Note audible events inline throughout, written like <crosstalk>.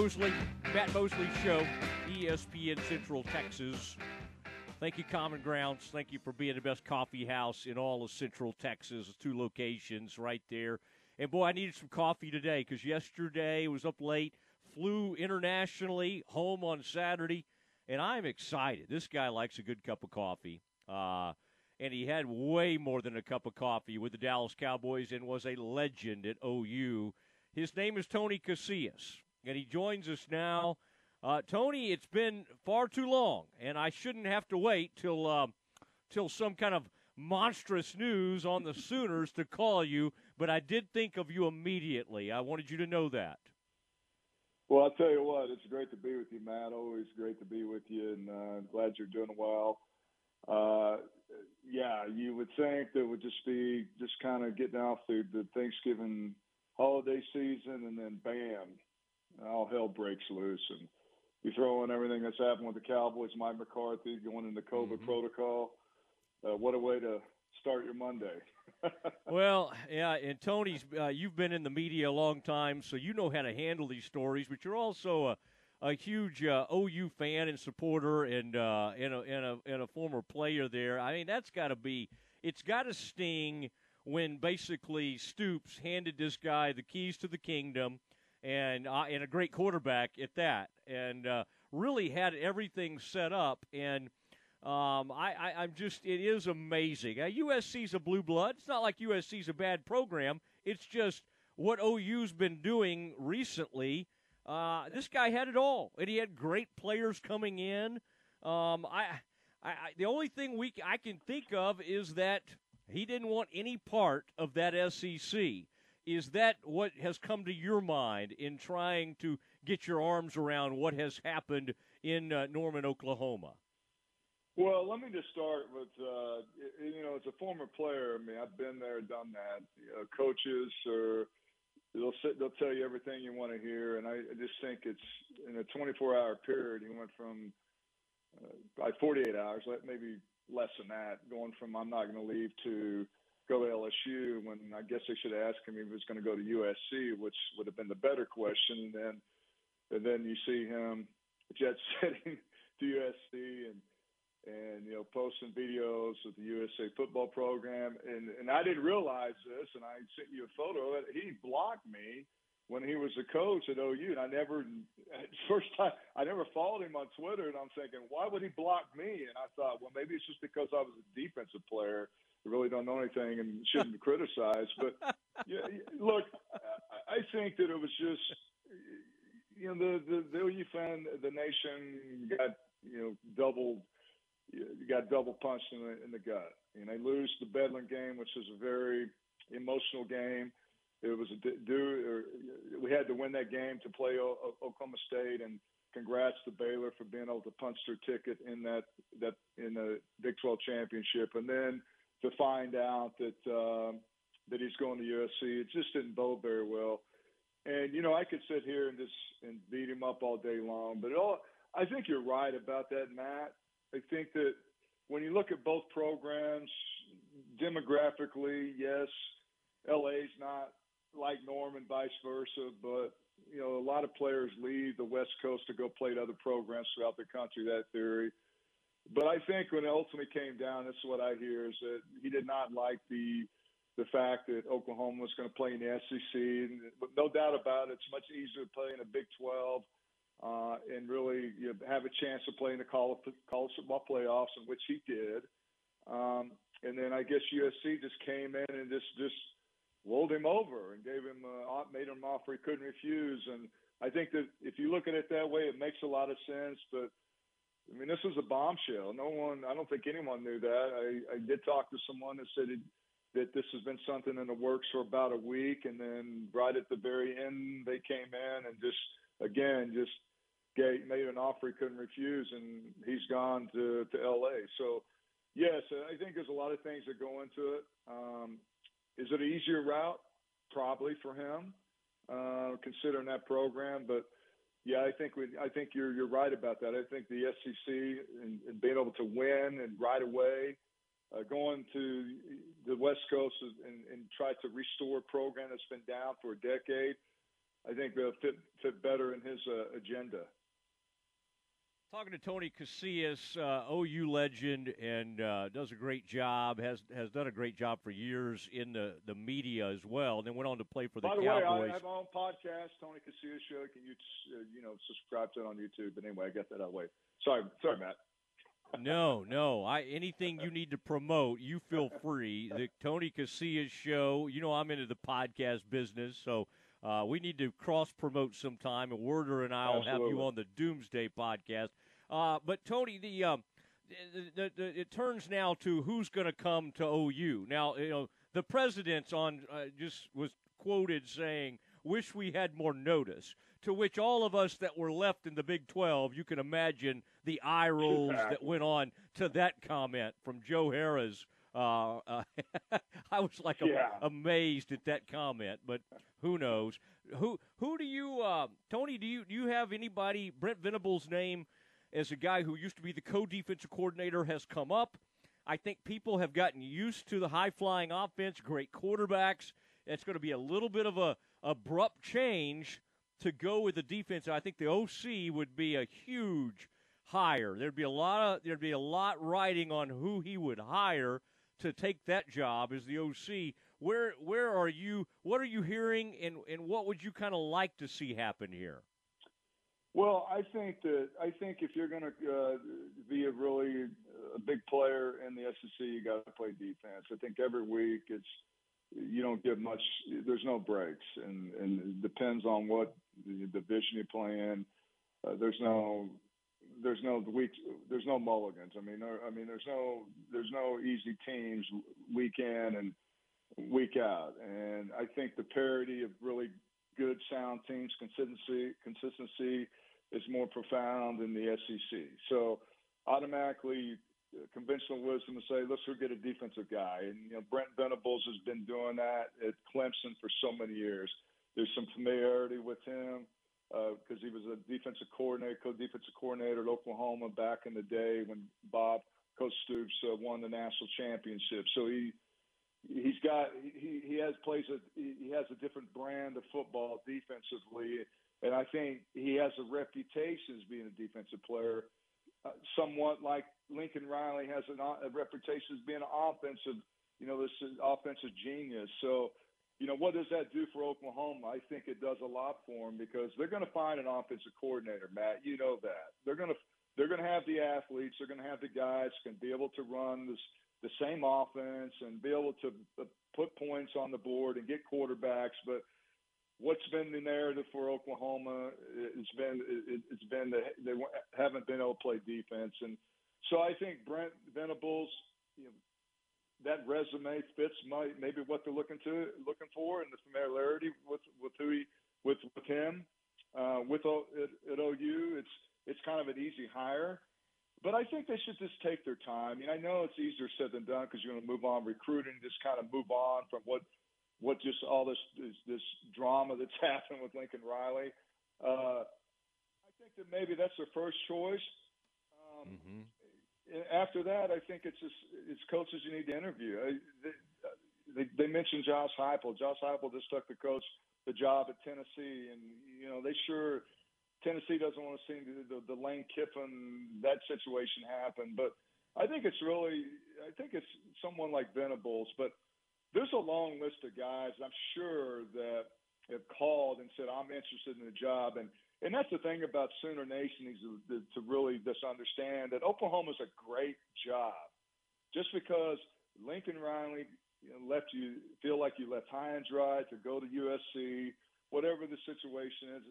Mosley, Matt Mosley Show, ESPN Central Texas. Thank you, Common Grounds. Thank you for being the best coffee house in all of Central Texas. Two locations right there. And boy, I needed some coffee today because yesterday was up late, flew internationally, home on Saturday, and I'm excited. This guy likes a good cup of coffee. Uh, and he had way more than a cup of coffee with the Dallas Cowboys and was a legend at OU. His name is Tony Casillas, and he joins us now. Uh, Tony, it's been far too long, and I shouldn't have to wait till uh, till some kind of monstrous news on the Sooners to call you. But I did think of you immediately. I wanted you to know that. Well, I'll tell you what, it's great to be with you, Matt. Always great to be with you, and uh, glad you're doing well. Uh, yeah, you would think that would just be just kind of getting off the, the Thanksgiving holiday season, and then bam, all hell breaks loose, and you throw in everything that's happened with the Cowboys, Mike McCarthy going into COVID mm-hmm. protocol. Uh, what a way to start your Monday. <laughs> well, yeah, and Tony's, uh, you've been in the media a long time, so you know how to handle these stories, but you're also a a huge uh, OU fan and supporter and uh, and, a, and, a, and a former player there. I mean, that's got to be it's got to sting when basically Stoops handed this guy the keys to the kingdom and uh, and a great quarterback at that, and uh, really had everything set up. And um, I, I am just it is amazing. Uh, USC's a blue blood. It's not like USC's a bad program. It's just what OU's been doing recently uh, this guy had it all, and he had great players coming in. Um, I, I, I, the only thing we I can think of is that he didn't want any part of that SEC. Is that what has come to your mind in trying to get your arms around what has happened in uh, Norman, Oklahoma? Well, let me just start with uh, you know, as a former player, I mean, I've been there, done that. You know, coaches or they'll sit, they'll tell you everything you want to hear, and I, I just think it's in a 24-hour period. He went from uh, by 48 hours, maybe less than that, going from I'm not going to leave to go to LSU. When I guess they should have asked him if he was going to go to USC, which would have been the better question. And then, and then you see him jet <laughs> setting to USC and and you know posting videos of the USA football program and and I didn't realize this and I sent you a photo that he blocked me when he was a coach at OU and I never <laughs> first time I never followed him on Twitter and I'm thinking why would he block me and I thought well maybe it's just because I was a defensive player really don't know anything and shouldn't be criticized but <laughs> yeah look I think that it was just you know the the, the fan the nation got you know doubled you got double punched in the in the gut. And they lose the Bedlam game, which is a very emotional game. It was a do or we had to win that game to play o- o- Oklahoma State, and congrats to Baylor for being able to punch their ticket in that that in the Big 12 championship, and then to find out that uh, that he's going to USC, it just didn't bode very well. And you know, I could sit here and just and beat him up all day long, but all I think you're right about that, Matt. I think that when you look at both programs, demographically, yes, LA's not like Norman, vice versa, but you know, a lot of players leave the West Coast to go play at other programs throughout the country. That theory, but I think when it ultimately came down, this is what I hear is that he did not like the the fact that Oklahoma was going to play in the SEC. And, no doubt about it, it's much easier to play in a Big 12 uh, and really you know, have a chance to play in the college, college football playoffs, in which he did. Um, and then I guess USC just came in and just just rolled him over and gave him uh, made him an offer he couldn't refuse. And I think that if you look at it that way, it makes a lot of sense. But I mean, this was a bombshell. No one, I don't think anyone knew that. I, I did talk to someone that said it, that this has been something in the works for about a week, and then right at the very end, they came in and just again just gave, made an offer he couldn't refuse, and he's gone to, to L.A. So, yes, I think there's a lot of things that go into it. Um, is it an easier route? Probably for him, uh, considering that program. But yeah, I think we, I think you're you're right about that. I think the SEC and, and being able to win and right away, uh, going to the West Coast and, and try to restore a program that's been down for a decade I think they'll fit fit better in his uh, agenda. Talking to Tony Casillas, uh, OU legend, and uh, does a great job. has has done a great job for years in the, the media as well. And then went on to play for the By the Cowboys. way, I have my own podcast, Tony Casillas Show. Can you uh, you know subscribe to it on YouTube? But anyway, I got that out of the way. Sorry, sorry, Matt. no, no. I anything you need to promote, you feel free. The Tony Casillas show. You know I'm into the podcast business, so uh, we need to cross promote sometime. And Werder and I will have you on the Doomsday podcast. Uh, but Tony, the, um, the, the, the, it turns now to who's going to come to OU. Now, you know, the president's on uh, just was quoted saying, "Wish we had more notice." To which all of us that were left in the Big 12, you can imagine the eye rolls exactly. that went on to that comment from Joe Harroz. Uh, uh, <laughs> I was like yeah. amazed at that comment, but who knows? Who who do you, uh, Tony? Do you do you have anybody? Brent Venables' name as a guy who used to be the co-defensive coordinator has come up. I think people have gotten used to the high-flying offense, great quarterbacks. It's going to be a little bit of a abrupt change to go with the defense. I think the OC would be a huge hire. There'd be a lot of there'd be a lot riding on who he would hire to take that job as the OC. Where where are you? What are you hearing, and and what would you kind of like to see happen here? Well, I think that I think if you're going to uh, be a really a big player in the SEC, you got to play defense. I think every week it's you don't get much. There's no breaks, and and it depends on what division you play in. Uh, there's no there's no week there's no mulligans. I mean, there, I mean there's no there's no easy teams week in and week out. And I think the parity of really good sound teams consistency consistency is more profound in the SEC. So automatically conventional wisdom to say let's go get a defensive guy. And you know Brent Venables has been doing that at Clemson for so many years. There's some familiarity with him because uh, he was a defensive coordinator, co-defensive coordinator at Oklahoma back in the day when Bob Coach Stoops uh, won the national championship. So he he's got he he has plays a he has a different brand of football defensively, and I think he has a reputation as being a defensive player, uh, somewhat like Lincoln Riley has an, a reputation as being an offensive, you know, this offensive genius. So you know, what does that do for Oklahoma? I think it does a lot for them because they're going to find an offensive coordinator, Matt. You know that. They're going to they're going to have the athletes. They're going to have the guys can be able to run this the same offense and be able to uh, put points on the board and get quarterbacks. But what's been the narrative for Oklahoma? It's been it's been they haven't been able to play defense, and so I think Brent Venables, you know, that resume fits my maybe what they're looking to looking for and the familiarity with with who he with with him uh, with at, at OU. It's it's kind of an easy hire, but I think they should just take their time. I mean, I know it's easier said than done because you're going to move on recruiting, just kind of move on from what what just all this this, this drama that's <laughs> happened with Lincoln Riley. Uh, I think that maybe that's their first choice. Um, mm-hmm after that, I think it's just it's coaches you need to interview. They, they, they mentioned Josh Heupel. Josh Heupel just took the coach the job at Tennessee, and you know they sure Tennessee doesn't want to see the, the, the Lane Kiffin that situation happen. But I think it's really I think it's someone like Venables, but there's a long list of guys I'm sure that have called and said I'm interested in the job and and that's the thing about Sooner Nation is to, really just understand that Oklahoma's a great job. Just because Lincoln Riley left you feel like you left high and dry to go to USC, whatever the situation is,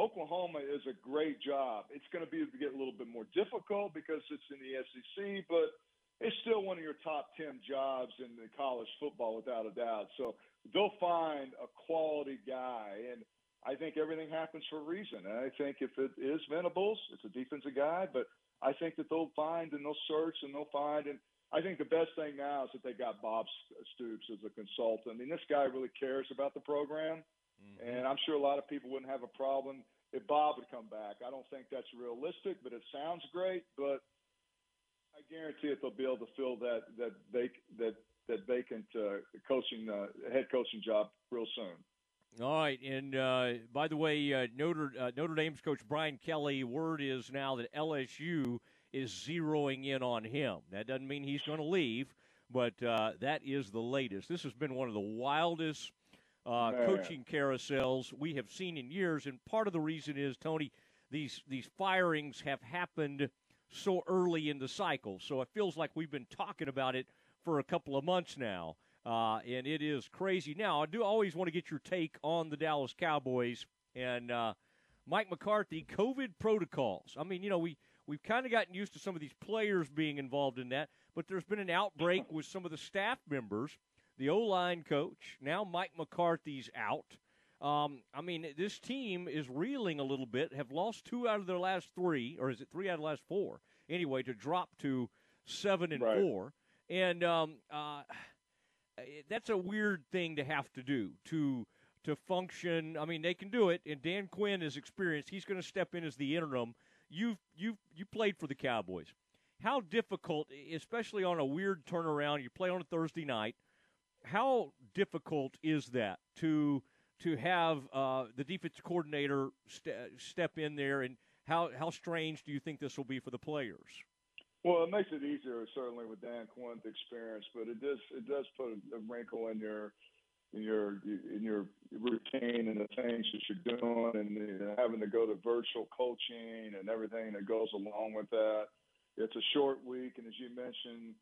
Oklahoma is a great job. It's going to be to get a little bit more difficult because it's in the SEC, but it's still one of your top 10 jobs in the college football without a doubt. So they'll find a quality guy. And I think everything happens for a reason. And I think if it is Venables, it's a defensive guy, but I think that they'll find and they'll search and they'll find. And I think the best thing now is that they got Bob Stoops as a consultant. I mean, this guy really cares about the program, mm-hmm. and I'm sure a lot of people wouldn't have a problem if Bob would come back. I don't think that's realistic, but it sounds great. But I guarantee it they'll be able to fill that that vac- that that vacant uh, coaching uh, head coaching job real soon. All right, and uh, by the way, uh, Notre uh, Notre Dame's coach Brian Kelly. Word is now that LSU is zeroing in on him. That doesn't mean he's going to leave, but uh, that is the latest. This has been one of the wildest uh, coaching carousels we have seen in years, and part of the reason is Tony. These these firings have happened so early in the cycle, so it feels like we've been talking about it for a couple of months now. Uh, and it is crazy. Now, I do always want to get your take on the Dallas Cowboys and uh, Mike McCarthy COVID protocols. I mean, you know, we we've kind of gotten used to some of these players being involved in that, but there's been an outbreak <laughs> with some of the staff members. The O line coach now Mike McCarthy's out. Um, I mean, this team is reeling a little bit. Have lost two out of their last three, or is it three out of the last four? Anyway, to drop to seven and right. four, and um, uh, that's a weird thing to have to do to to function. I mean, they can do it, and Dan Quinn is experienced. He's going to step in as the interim. You've you you played for the Cowboys. How difficult, especially on a weird turnaround, you play on a Thursday night. How difficult is that to to have uh, the defense coordinator st- step in there, and how how strange do you think this will be for the players? Well, it makes it easier certainly with Dan Quinn's experience, but it does it does put a wrinkle in your in your in your routine and the things that you're doing, and having to go to virtual coaching and everything that goes along with that. It's a short week, and as you mentioned,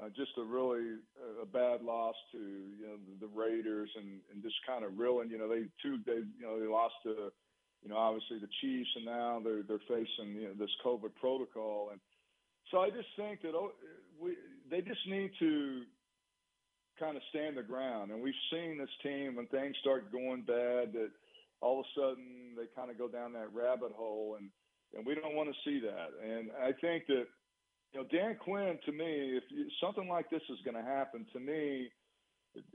uh, just a really uh, a bad loss to you know the, the Raiders, and and just kind of reeling. You know they two they you know they lost to you know obviously the Chiefs, and now they're they're facing you know this COVID protocol and so I just think that oh, we they just need to kind of stand the ground. And we've seen this team when things start going bad that all of a sudden they kind of go down that rabbit hole, and and we don't want to see that. And I think that you know Dan Quinn to me, if something like this is going to happen, to me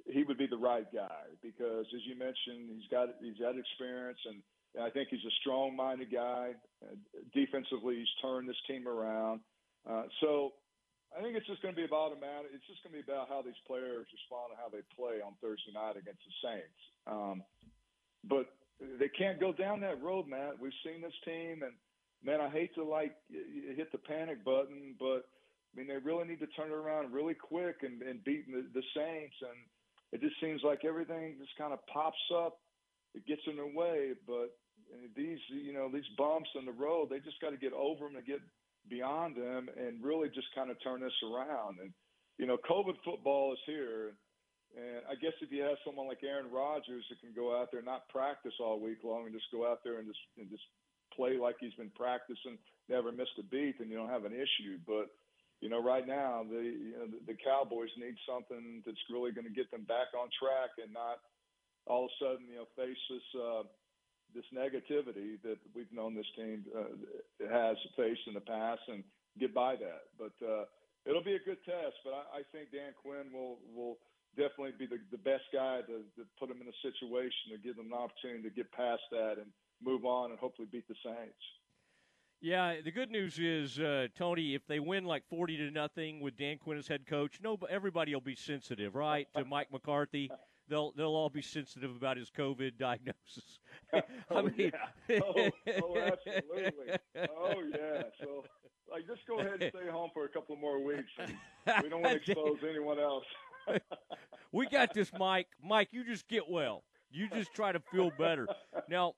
he would be the right guy because as you mentioned, he's got he's got experience and. I think he's a strong-minded guy. Defensively, he's turned this team around. Uh, so I think it's just going to be about a matter. It's just going to be about how these players respond and how they play on Thursday night against the Saints. Um, but they can't go down that road, Matt. We've seen this team, and man, I hate to like hit the panic button, but I mean they really need to turn it around really quick and, and beat the, the Saints. And it just seems like everything just kind of pops up. It gets in their way, but these you know these bumps in the road, they just got to get over them and get beyond them and really just kind of turn this around. And, you know, COVID football is here. And I guess if you have someone like Aaron Rodgers that can go out there, not practice all week long, and just go out there and just and just play like he's been practicing, never missed a beat, then you don't have an issue. But you know, right now the you know, the, the Cowboys need something that's really going to get them back on track and not all of a sudden you know face this uh, this negativity that we've known this team uh, has faced in the past and get by that. But uh, it'll be a good test. But I, I think Dan Quinn will will definitely be the, the best guy to, to put them in a situation to give them an opportunity to get past that and move on and hopefully beat the Saints. Yeah, the good news is, uh, Tony, if they win like forty to nothing with Dan Quinn as head coach, no, everybody will be sensitive, right, to Mike McCarthy <laughs> they'll they'll all be sensitive about his COVID diagnosis. <laughs> <laughs> I oh, mean, yeah. oh, oh, absolutely. Oh, yeah. So, like, just go ahead and stay home for a couple more weeks. we don't want to expose anyone else. we got this, Mike. Mike, you just get well. You just try to feel better. Now,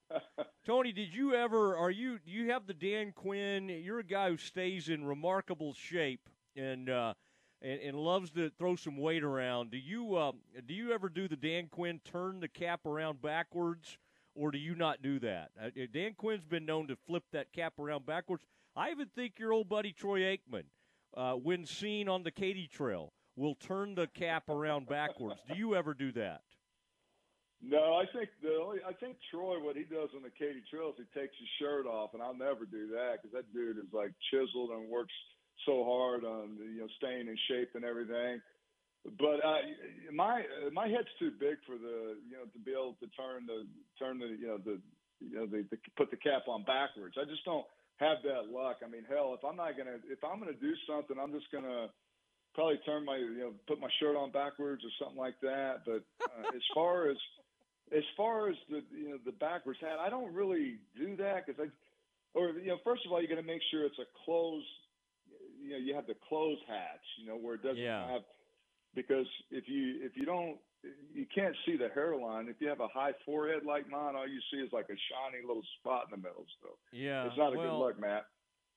Tony, did you ever? Are you? Do you have the Dan Quinn? You're a guy who stays in remarkable shape, and uh, and, and loves to throw some weight around. Do you uh, do you ever do the Dan Quinn turn the cap around backwards, or do you not do that? Uh, Dan Quinn's been known to flip that cap around backwards. I even think your old buddy Troy Aikman, uh, when seen on the Katy Trail, will turn the cap around backwards. Do you ever do that? No, I think the only I think Troy what he does on the Katy Trail is he takes his shirt off, and I'll never do that because that dude is like chiseled and works so hard on you know staying in shape and everything. But uh, my my head's too big for the you know to be able to turn the turn the you know the you know the, the put the cap on backwards. I just don't have that luck. I mean, hell, if I'm not gonna if I'm gonna do something, I'm just gonna probably turn my you know put my shirt on backwards or something like that. But uh, as far as as far as the you know the backwards hat, I don't really do that because I, or you know, first of all, you got to make sure it's a closed. You know, you have the closed hatch. You know, where it doesn't Yeah. have because if you if you don't you can't see the hairline. If you have a high forehead like mine, all you see is like a shiny little spot in the middle. So Yeah, it's not a well, good look, Matt.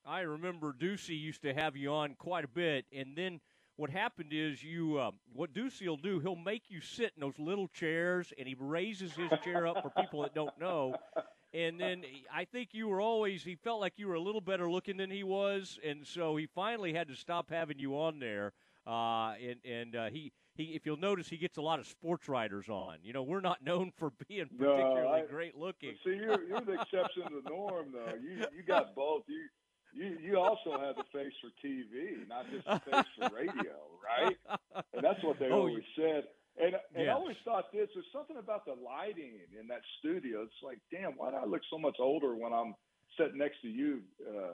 I remember Ducey used to have you on quite a bit, and then what happened is you, uh, what Ducey will do, he'll make you sit in those little chairs, and he raises his chair up for people that don't know. And then I think you were always, he felt like you were a little better looking than he was, and so he finally had to stop having you on there. Uh, and and uh, he, he, if you'll notice, he gets a lot of sports writers on. You know, we're not known for being No, particularly I- great looking. See, you're you're the exception to the norm, though. You you got both. You you you also have the face for TV, not just the face for radio, right? And that's what they <laughs> Oh, always said. And and Yes. I always thought this. There's something about the lighting in that studio. It's like, damn, why do I look so much older when I'm sitting next to you? Uh,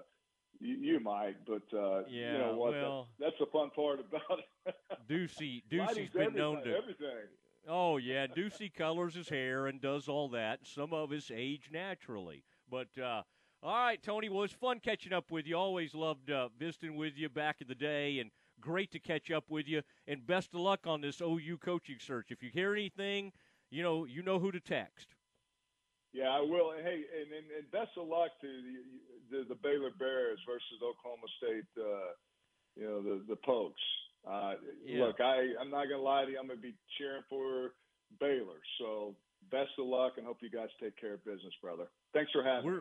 you, you might, but uh, Yeah, you know what? That- well- that's the fun part about it. <laughs> Ducey, Ducey's been known to. everything. Oh yeah, Ducey colors his hair and does all that. Some of us age naturally, but uh, all right, Tony. Well, it's fun catching up with you. Always loved uh, visiting with you back in the day, and great to catch up with you. And best of luck on this OU coaching search. If you hear anything, you know you know who to text. Yeah, I will. And hey, and, and, and best of luck to the, the, the Baylor Bears versus Oklahoma State. Uh, you know the the Pokes. Uh, Yeah. Look, I I'm not gonna lie to you. I'm gonna be cheering for Baylor. So best of luck, and hope you guys take care of business, brother. Thanks for having me.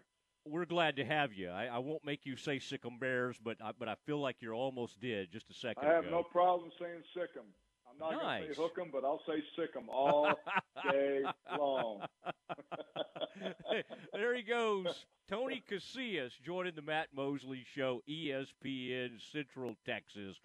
We're glad to have you. I, I won't make you say Sick'em Bears, but I, but I feel like you almost did just a second I have ago. no problem saying sick 'em. I'm not gonna say hook 'em, but I'll say sick 'em all day <laughs> long. <laughs> there he goes. Tony Casillas joining the Matt Mosley Show, ESPN Central Texas.